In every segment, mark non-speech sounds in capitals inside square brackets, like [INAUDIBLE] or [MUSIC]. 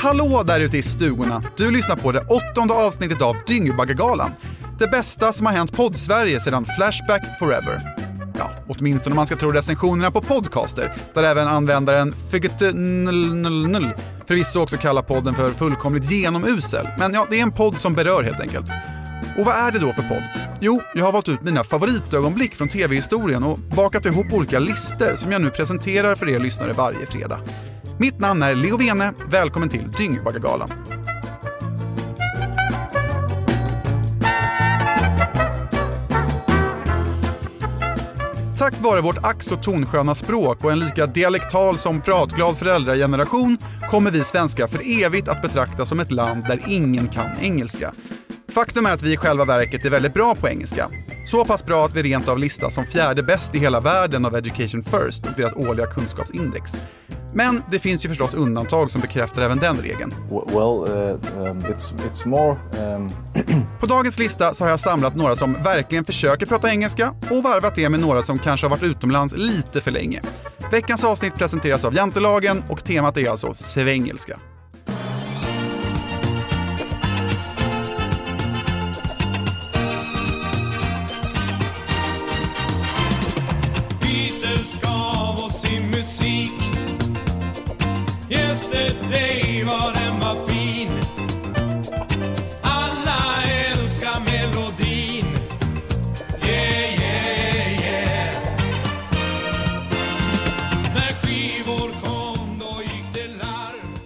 Hallå där ute i stugorna! Du lyssnar på det åttonde avsnittet av Dyngbaggegalan. Det bästa som har hänt podd-Sverige sedan Flashback Forever. Ja, åtminstone om man ska tro recensionerna på Podcaster, där även användaren Figgetnull förvisso också kallar podden för fullkomligt genomusel. Men ja, det är en podd som berör helt enkelt. Och vad är det då för podd? Jo, jag har valt ut mina favoritögonblick från tv-historien och bakat ihop olika listor som jag nu presenterar för er lyssnare varje fredag. Mitt namn är Leo Vene. Välkommen till Dyngbaggegalan. Tack vare vårt ack så tonsköna språk och en lika dialektal som pratglad föräldrageneration kommer vi svenskar för evigt att betraktas som ett land där ingen kan engelska. Faktum är att vi i själva verket är väldigt bra på engelska. Så pass bra att vi rent av listas som fjärde bäst i hela världen av Education First och deras årliga kunskapsindex. Men det finns ju förstås undantag som bekräftar även den regeln. Well, uh, um, it's, it's more... Um... På dagens lista så har jag samlat några som verkligen försöker prata engelska och varvat det med några som kanske har varit utomlands lite för länge. Veckans avsnitt presenteras av Jantelagen och temat är alltså svengelska.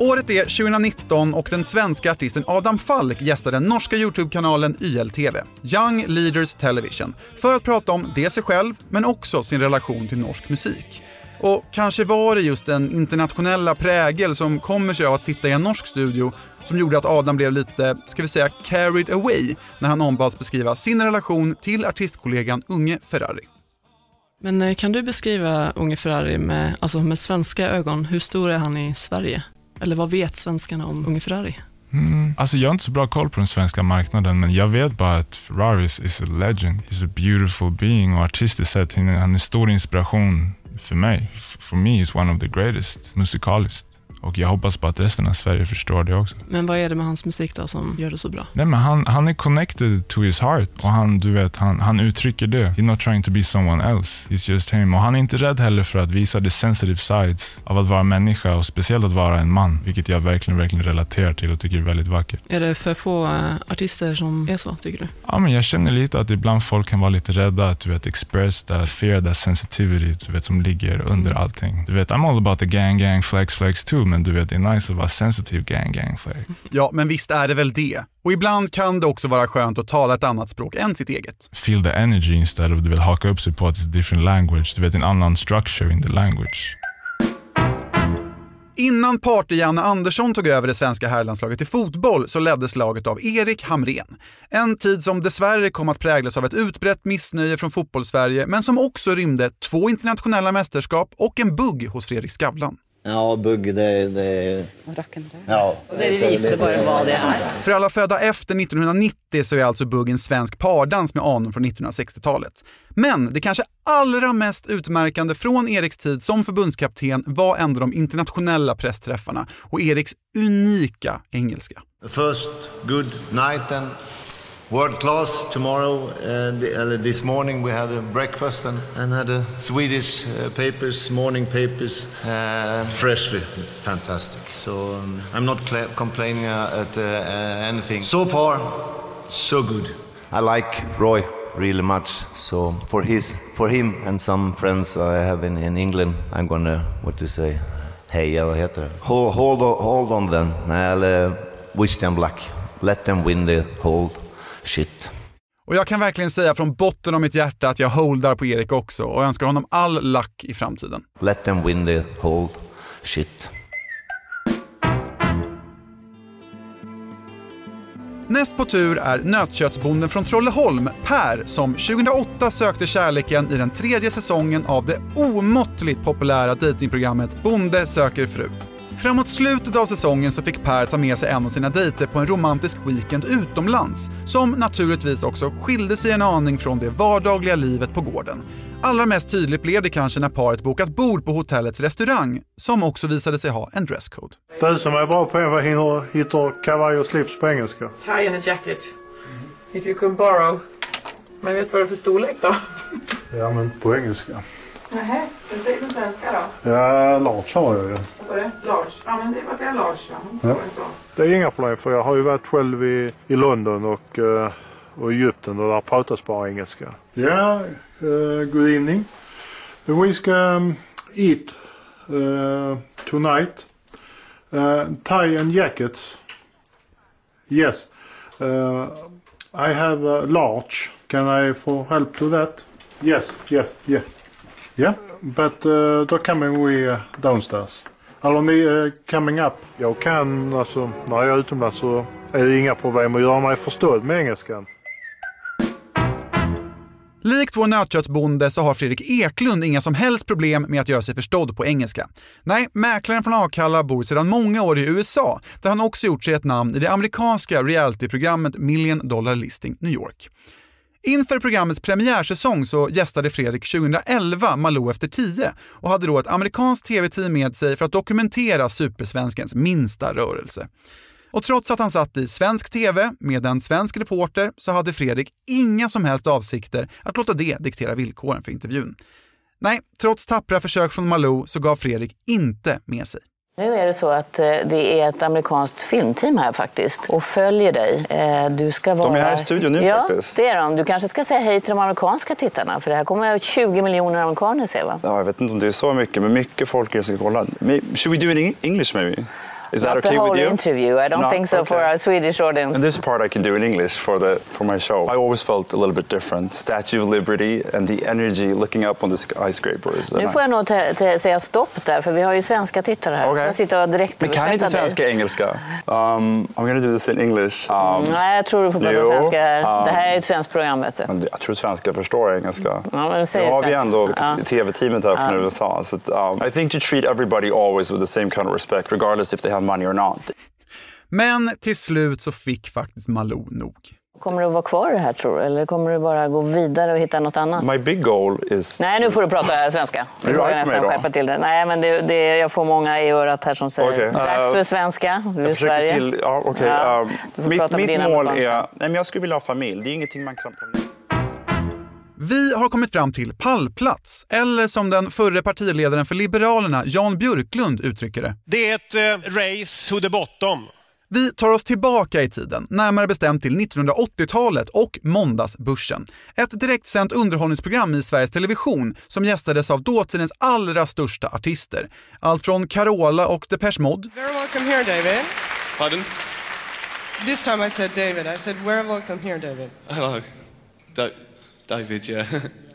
Året är 2019 och den svenska artisten Adam Falk gästar den norska YouTube-kanalen YLTV, Young Leaders Television, för att prata om det sig själv, men också sin relation till norsk musik. Och kanske var det just den internationella prägel som kommer sig av att sitta i en norsk studio som gjorde att Adam blev lite, ska vi säga, carried away när han ombads beskriva sin relation till artistkollegan Unge Ferrari. Men eh, kan du beskriva Unge Ferrari med, alltså med svenska ögon? Hur stor är han i Sverige? Eller vad vet svenskarna om Unge Ferrari? Mm. Alltså jag har inte så bra koll på den svenska marknaden, men jag vet bara att Ferrari is- a legend. He's a beautiful being och artistiskt sett, han är han stor inspiration för mig. For me, he's one of the greatest musikaliskt. Och jag hoppas på att resten av Sverige förstår det också. Men vad är det med hans musik då som gör det så bra? Nej, men han, han är connected to his heart och han, du vet, han, han uttrycker det. He's not trying to be someone else. He's just him. Och han är inte rädd heller för att visa the sensitive sides av att vara människa och speciellt att vara en man, vilket jag verkligen, verkligen relaterar till och tycker är väldigt vackert. Är det för få eh, artister som är så, tycker du? Ja, men jag känner lite att ibland folk kan vara lite rädda att du vet, express that fear, that sensitivity du vet, som ligger under allting. Du vet, I'm all about the gang, gang, flex, flex too, men du vet, det är nice att vara sensitive gang, gang, flex. Ja, men visst är det väl det. Och ibland kan det också vara skönt att tala ett annat språk än sitt eget. Feel the energy instead of du vet, haka upp sig på att it's a different language. Du vet, en annan structure in the language. Innan party-Janne Andersson tog över det svenska herrlandslaget i fotboll så leddes laget av Erik Hamrén. En tid som dessvärre kom att präglas av ett utbrett missnöje från fotbollssverige men som också rymde två internationella mästerskap och en bugg hos Fredrik Skavlan. Ja, bugg det... det ja. Det visar bara vad det är. För alla födda efter 1990 så är alltså bugg en svensk pardans med anor från 1960-talet. Men det kanske allra mest utmärkande från Eriks tid som förbundskapten var ändå de internationella pressträffarna och Eriks unika engelska. First, good night and world class. Tomorrow, uh, the, uh, this morning, we had a breakfast and, and had a Swedish uh, papers, morning papers, uh, freshly fantastic. So um, I'm not complaining uh, at uh, uh, anything. So far, so good. I like Roy really much. So for his, for him and some friends I have in, in England, I'm gonna, what to say, heja, vad heter det? Hold, hold, on, hold on them. Eller wish them luck. Let them win the whole shit. Och jag kan verkligen säga från botten av mitt hjärta att jag holdar på Erik också och önskar honom all luck i framtiden. Let them win the whole shit. Näst på tur är nötköttsbonden från Trolleholm, Per, som 2008 sökte kärleken i den tredje säsongen av det omåttligt populära datingprogrammet Bonde söker fru. Framåt slutet av säsongen så fick Per ta med sig en av sina dejter på en romantisk weekend utomlands, som naturligtvis också skilde sig en aning från det vardagliga livet på gården. Allra mest tydligt blev det kanske när paret bokat bord på hotellets restaurang, som också visade sig ha en dresscode. Du som är bra på vad hinner, hittar kavaj och slips på engelska. Tie and a jacket. If you could borrow. Men vet du vad det är för storlek då? Ja, men på engelska. Nähä, vad säger du på svenska då? Ja, large har jag ju. Vad sa du? Large? Ja, men det att säga large då. Ja. Det är inga problem för jag har ju varit själv i, i London och, eh, och Egypten och där pratas bara engelska. Ja, uh, good evening. We ska um, eat uh, tonight. Uh, tie and jackets. Yes. Uh, I have a large. Can I få help to that? Yes, yes, yeah. Yeah, but uh, då coming uh, downstairs. Eller ni uh, coming up. Jag kan, alltså när jag är utomlands så är det inga problem att göra mig förstådd med engelskan. Likt vår nötköttsbonde så har Fredrik Eklund inga som helst problem med att göra sig förstådd på engelska. Nej, mäklaren från Akalla bor sedan många år i USA, där han också gjort sig ett namn i det amerikanska realityprogrammet Million Dollar Listing New York. Inför programmets premiärsäsong så gästade Fredrik 2011 Malou efter 10 och hade då ett amerikanskt tv-team med sig för att dokumentera supersvenskens minsta rörelse. Och trots att han satt i svensk tv med en svensk reporter så hade Fredrik inga som helst avsikter att låta det diktera villkoren för intervjun. Nej, trots tappra försök från Malou så gav Fredrik inte med sig. Nu är det så att eh, det är ett amerikanskt filmteam här faktiskt och följer dig. Eh, Du ska vara... De är här i studion nu ja, faktiskt. det är de. Du kanske ska säga hej till de amerikanska tittarna för det här kommer 20 miljoner amerikaner se va? Ja, jag vet inte om det är så mycket, men mycket folk ska kolla. Should we do it in English maybe? Is that the okay whole with you? interview. I don't No? think so for Okay. our Swedish audience. And this part I can do in English for the for my show. I always felt a little bit different. Statue of Liberty and the energy looking up on the skyscrapers. Nu får jag nog säga stopp där, för vi har ju svenska tittare här. Okej. Jag sitter och direkt Men kan inte svenska engelska? Um, I'm gonna do this in English. Um, Nej, jag tror du får prata Jo, svenska här. um, Det här är ett svenskt program, vet du. Jag tror svenskar förstår engelska. Ja, men säg Nu har vi svenska. ändå Ja. tv-teamet här från Ja. USA. Så att, um, I think to treat everybody always with the same kind of respect regardless if they have money or not. Men till slut så fick faktiskt Malou nog. Kommer du att vara kvar i det här, tror du? Eller kommer du bara gå vidare och hitta något annat? My big goal is... Nej, nu får du prata [LAUGHS] svenska. Nu du får jag nästan då? skärpa till det. Nej, men det, det, jag får många i örat här som säger Okej. dags Eh, för svenska. Du är Sverige. till... Ja, okej. Ja, um, du får mitt prata mitt mål är... Nej, men jag skulle vilja ha familj. Det är ingenting man kan. Vi har kommit fram till pallplats, eller som den förre partiledaren för Liberalerna, Jan Björklund, uttrycker det. Det är ett eh, race to the bottom. Vi tar oss tillbaka i tiden, närmare bestämt till 1980-talet och Måndagsbörsen. Ett direktsänt underhållningsprogram i Sveriges Television som gästades av dåtidens allra största artister. Allt från Carola och Depeche Mode Very welcome here, David. Pardon? This time I said David. I said, very welcome here, David. Hello. Da- David, yeah.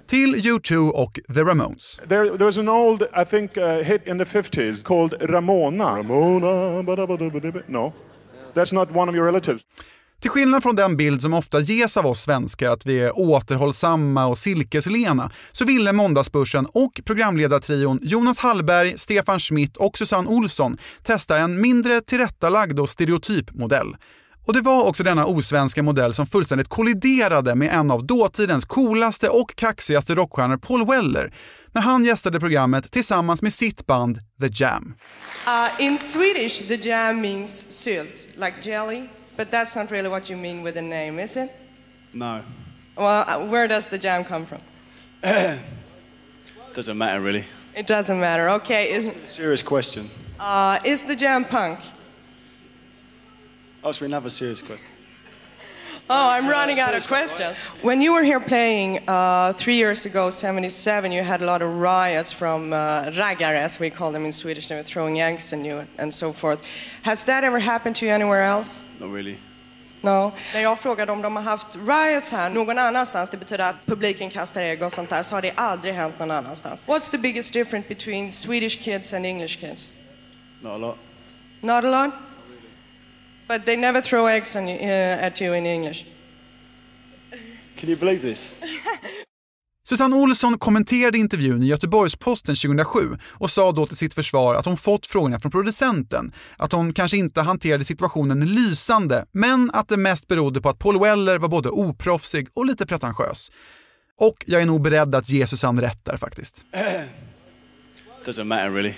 till U2 och The Ramones. There, there was an old, I think, uh, hit in the 50s called Ramona. Ramona, ba-da-ba-da-ba-da-ba. No, that's not one of your relatives. Till skillnad från den bild som ofta ges av oss svenskar att vi är återhållsamma och silkeslena så ville Måndagsbörsen och programledartrion Jonas Hallberg, Stefan Schmidt och Susanne Olsson testa en mindre tillrättalagd och stereotyp modell. Och det var också denna osvenska modell som fullständigt kolliderade med en av dåtidens coolaste och kaxigaste rockstjärnor Paul Weller när han gästade programmet tillsammans med sitt band The Jam. Uh, in Swedish, the jam means sylt, like jelly, but that's not really what you mean with the name, is it? No, Well, uh, where does the jam come from? doesn't matter really. It doesn't matter. Okay. Serious question. uh, is the jam punk? Ask me another serious question. Oh, I'm running out of questions. When you were here playing uh, three years ago, 77, you had a lot of riots from uh, raggar, as we call them in Swedish. They were throwing eggs at you and so forth. Has that ever happened to you anywhere else? Not really. No. När jag frågade om de har haft riots här någon annanstans, det betyder att publiken kastar ägg och sånt där, så har det aldrig hänt någon annanstans. What's the biggest difference between Swedish kids and English kids? Not a lot. Not a lot? But they never throw eggs on you, uh, at you in English. Can you believe this? Susanne Olsson kommenterade intervjun i Göteborgs-Posten 2007 och sa då till sitt försvar att hon fått frågorna från producenten, att hon kanske inte hanterade situationen lysande, men att det mest berodde på att Paul Weller var både oproffsig och lite pretentiös. Och jag är nog beredd att ge Susanne rätt där faktiskt. [CLEARS THROAT] Doesn't matter really.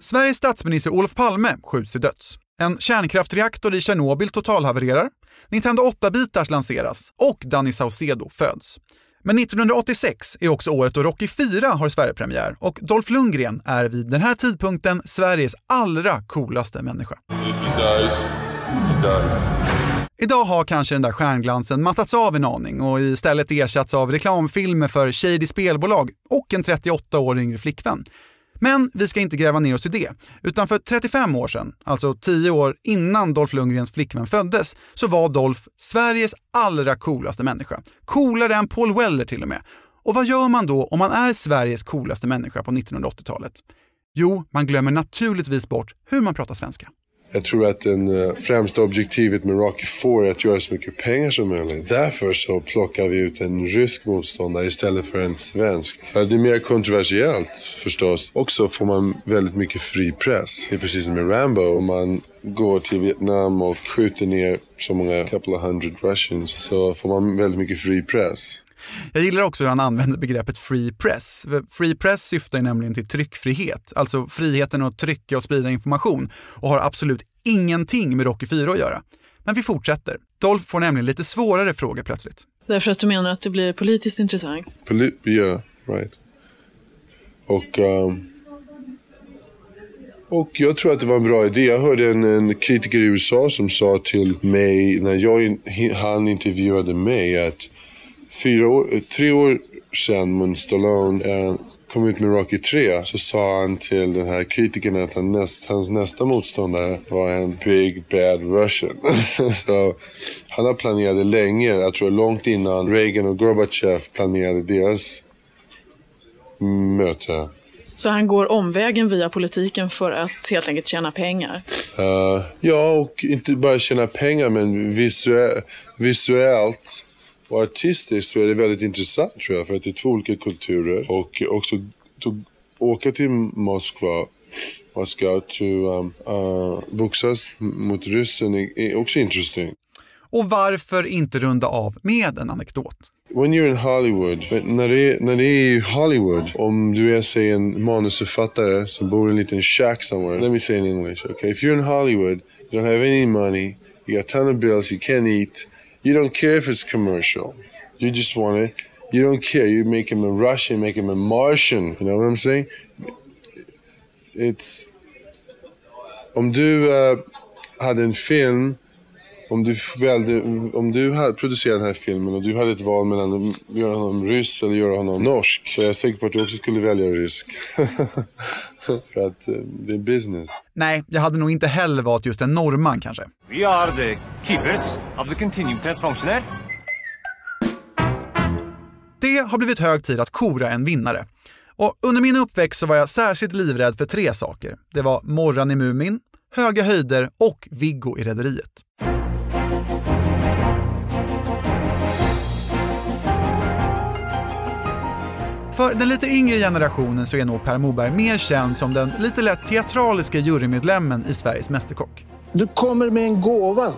Sveriges statsminister Olof Palme skjuts till döds. En kärnkraftreaktor i Tjernobyl totalhavererar. Nintendo 8-bitars lanseras och Danny Saucedo föds. Men 1986 är också året då Rocky 4 har Sverigepremiär och Dolph Lundgren är vid den här tidpunkten Sveriges allra coolaste människa. Idag har kanske den där stjärnglansen mattats av en aning och istället ersatts av reklamfilmer för shady spelbolag och en 38 år yngre flickvän. Men vi ska inte gräva ner oss i det, utan för 35 år sedan, alltså 10 år innan Dolph Lundgrens flickvän föddes, så var Dolph Sveriges allra coolaste människa. Coolare än Paul Weller till och med. Och vad gör man då om man är Sveriges coolaste människa på 1980-talet? Jo, man glömmer naturligtvis bort hur man pratar svenska. Jag tror att det eh, främsta objektivet med Rocky 4 är att göra så mycket pengar som möjligt. Därför så plockar vi ut en rysk motståndare istället för en svensk. Det är mer kontroversiellt förstås. Också får man väldigt mycket fri press. Det är precis som med Rambo. Om man går till Vietnam och skjuter ner så många couple of hundred Russians så får man väldigt mycket fri press. Jag gillar också hur han använder begreppet free press. Free press syftar nämligen till tryckfrihet, alltså friheten att trycka och sprida information och har absolut ingenting med Rocky 4 att göra. Men vi fortsätter. Dolph får nämligen lite svårare frågor plötsligt. Därför att du menar att det blir politiskt intressant? Poli yeah, right. Och, um, och jag tror att det var en bra idé. Jag hörde en, en kritiker i USA som sa till mig när jag, han intervjuade mig att fyra år, tre år sedan när Stallone eh, kom ut med Rocky 3 så sa han till den här kritikern att han näst, hans nästa motståndare var en big bad russian. [LAUGHS] så han har planerat länge, jag tror långt innan Reagan och Gorbachev planerade deras möte. Så han går omvägen via politiken för att helt enkelt tjäna pengar? Uh, ja, och inte bara tjäna pengar men visuellt, visuellt och artistiskt så är det väldigt intressant tror jag för att det är två olika kulturer och också to åka till Moskva Moskva to um, uh, boxas mot ryssen är, är också intressant. Och varför inte runda av med en anekdot? When you're in Hollywood, när det, är, när det är i Hollywood, om du är säg en manusförfattare som bor i en liten shack somewhere, let me say in English, okay? If you're in Hollywood, you don't have any money, you got a ton of bills, you can't eat, You don't care if it's commercial. You just want it. You don't care. You make him a Russian, make him a Martian. You know what I'm saying? It's... Om du uh, hade en film, om du, välde, om du hade producerat den här filmen och du hade ett val mellan att göra honom ryss eller göra honom norsk så är jag säker på att du också skulle välja rysk. [LAUGHS] [LAUGHS] För att uh, det är business. Nej, jag hade nog inte heller valt just en norrman kanske. We are the keepers of the continuum tense functioner. Det har blivit hög tid att kora en vinnare. Och under min uppväxt så var jag särskilt livrädd för tre saker. Det var Morran i Mumin, Höga höjder och Viggo i Rederiet. För den lite yngre generationen så är nog Per Moberg mer känd som den lite lätt teatraliska jurymedlemmen i Sveriges Mästerkock. Du kommer med en gåva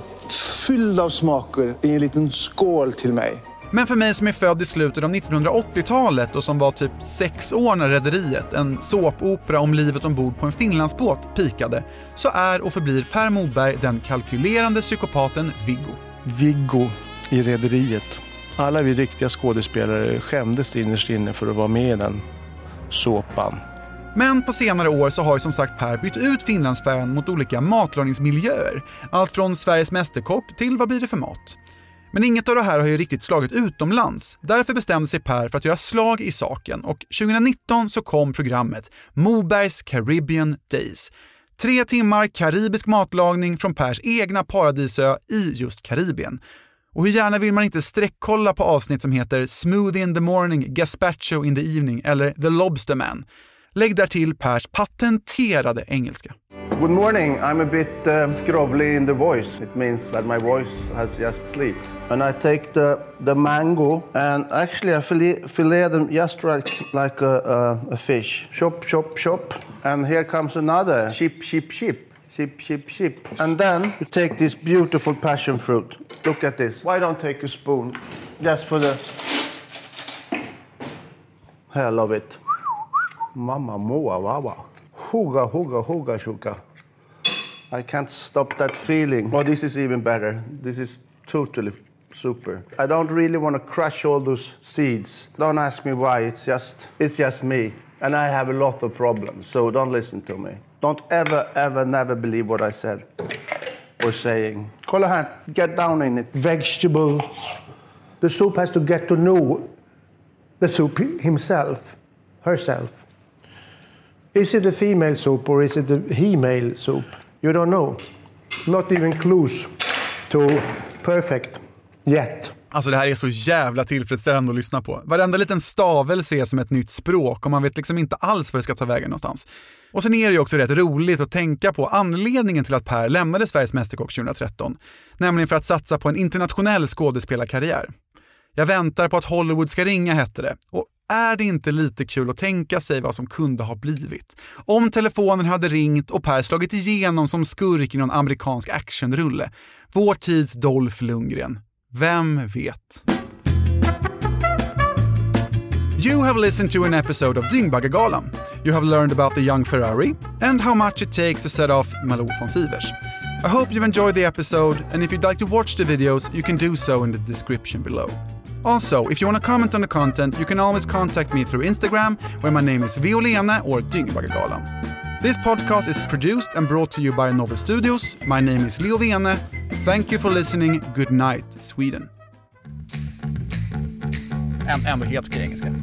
fylld av smaker i en liten skål till mig. Men för mig som är född i slutet av 1980-talet och som var typ sex år när Rederiet, en såpopera om livet ombord på en Finlandsbåt, pikade, så är och förblir Per Moberg den kalkylerande psykopaten Viggo. Viggo i Rederiet. Alla vi riktiga skådespelare skämdes innerst inne för att vara med i den såpan. Men på senare år så har ju som sagt Per bytt ut Finlandsfärjan mot olika matlagningsmiljöer. Allt från Sveriges Mästerkock till Vad blir det för mat? Men inget av det här har ju riktigt slagit utomlands. Därför bestämde sig Per för att göra slag i saken och 2019 så kom programmet Mobergs Caribbean Days. Tre timmar karibisk matlagning från Pers egna paradisö i just Karibien. Och hur gärna vill man inte sträckkolla på avsnitt som heter “Smoothie in the morning, gazpacho in the evening” eller “The Lobster Man”. Lägg där till Pers patenterade engelska. Good morning. I'm a bit uh, skrovly in the voice. It means that my voice has just slept. And I take the, the mango and actually I fillet, fillet them just like, like a, a, a fish. Chop, chop, chop. And here comes another. Chip, chip, chip. Chip, chip, chip. And then you take this beautiful passion fruit. Look at this. Why don't take a spoon? Just for the... I love it. Mamma moa wawa. Huga, huga, huga, shuka. I can't stop that feeling. Oh, this is even better. This is totally super. I don't really want to crush all those seeds. Don't ask me why. It's just it's just me. And I have a lot of problems. So don't listen to me. Don't ever, ever, never believe what I said or saying. Kolla här. Get down in it. Vegetable. The soup has to get to know the soup himself, herself. Is it a female soup or is it a he-male soup? You don't know. Not even clues to perfect yet. Alltså det här är så jävla tillfredsställande att lyssna på. Varenda liten stavelse är som ett nytt språk och man vet liksom inte alls var det ska ta vägen någonstans. Och sen är det ju också rätt roligt att tänka på anledningen till att Per lämnade Sveriges Mästerkock 2013. Nämligen för att satsa på en internationell skådespelarkarriär. Jag väntar på att Hollywood ska ringa hette det. Och är det inte lite kul att tänka sig vad som kunde ha blivit? Om telefonen hade ringt och Per slagit igenom som skurk i någon amerikansk actionrulle. Vår tids Dolph Lundgren. Vem vet? You have listened to an episode of Dyngbaggegalan. You have learned about the young Ferrari and how much it takes to set off Malou von Sivers. I hope you've enjoyed the episode, and if you'd like to watch the videos, you can do so in the description below. Also, if you want to comment on the content, you can always contact me through Instagram, where my name is Violena or Dyngbaggegalan. This podcast is produced and brought to you by Novel Studios. My name is Leo Vene. Thank you for listening. Good night, Sweden. Ändå helt okej engelska.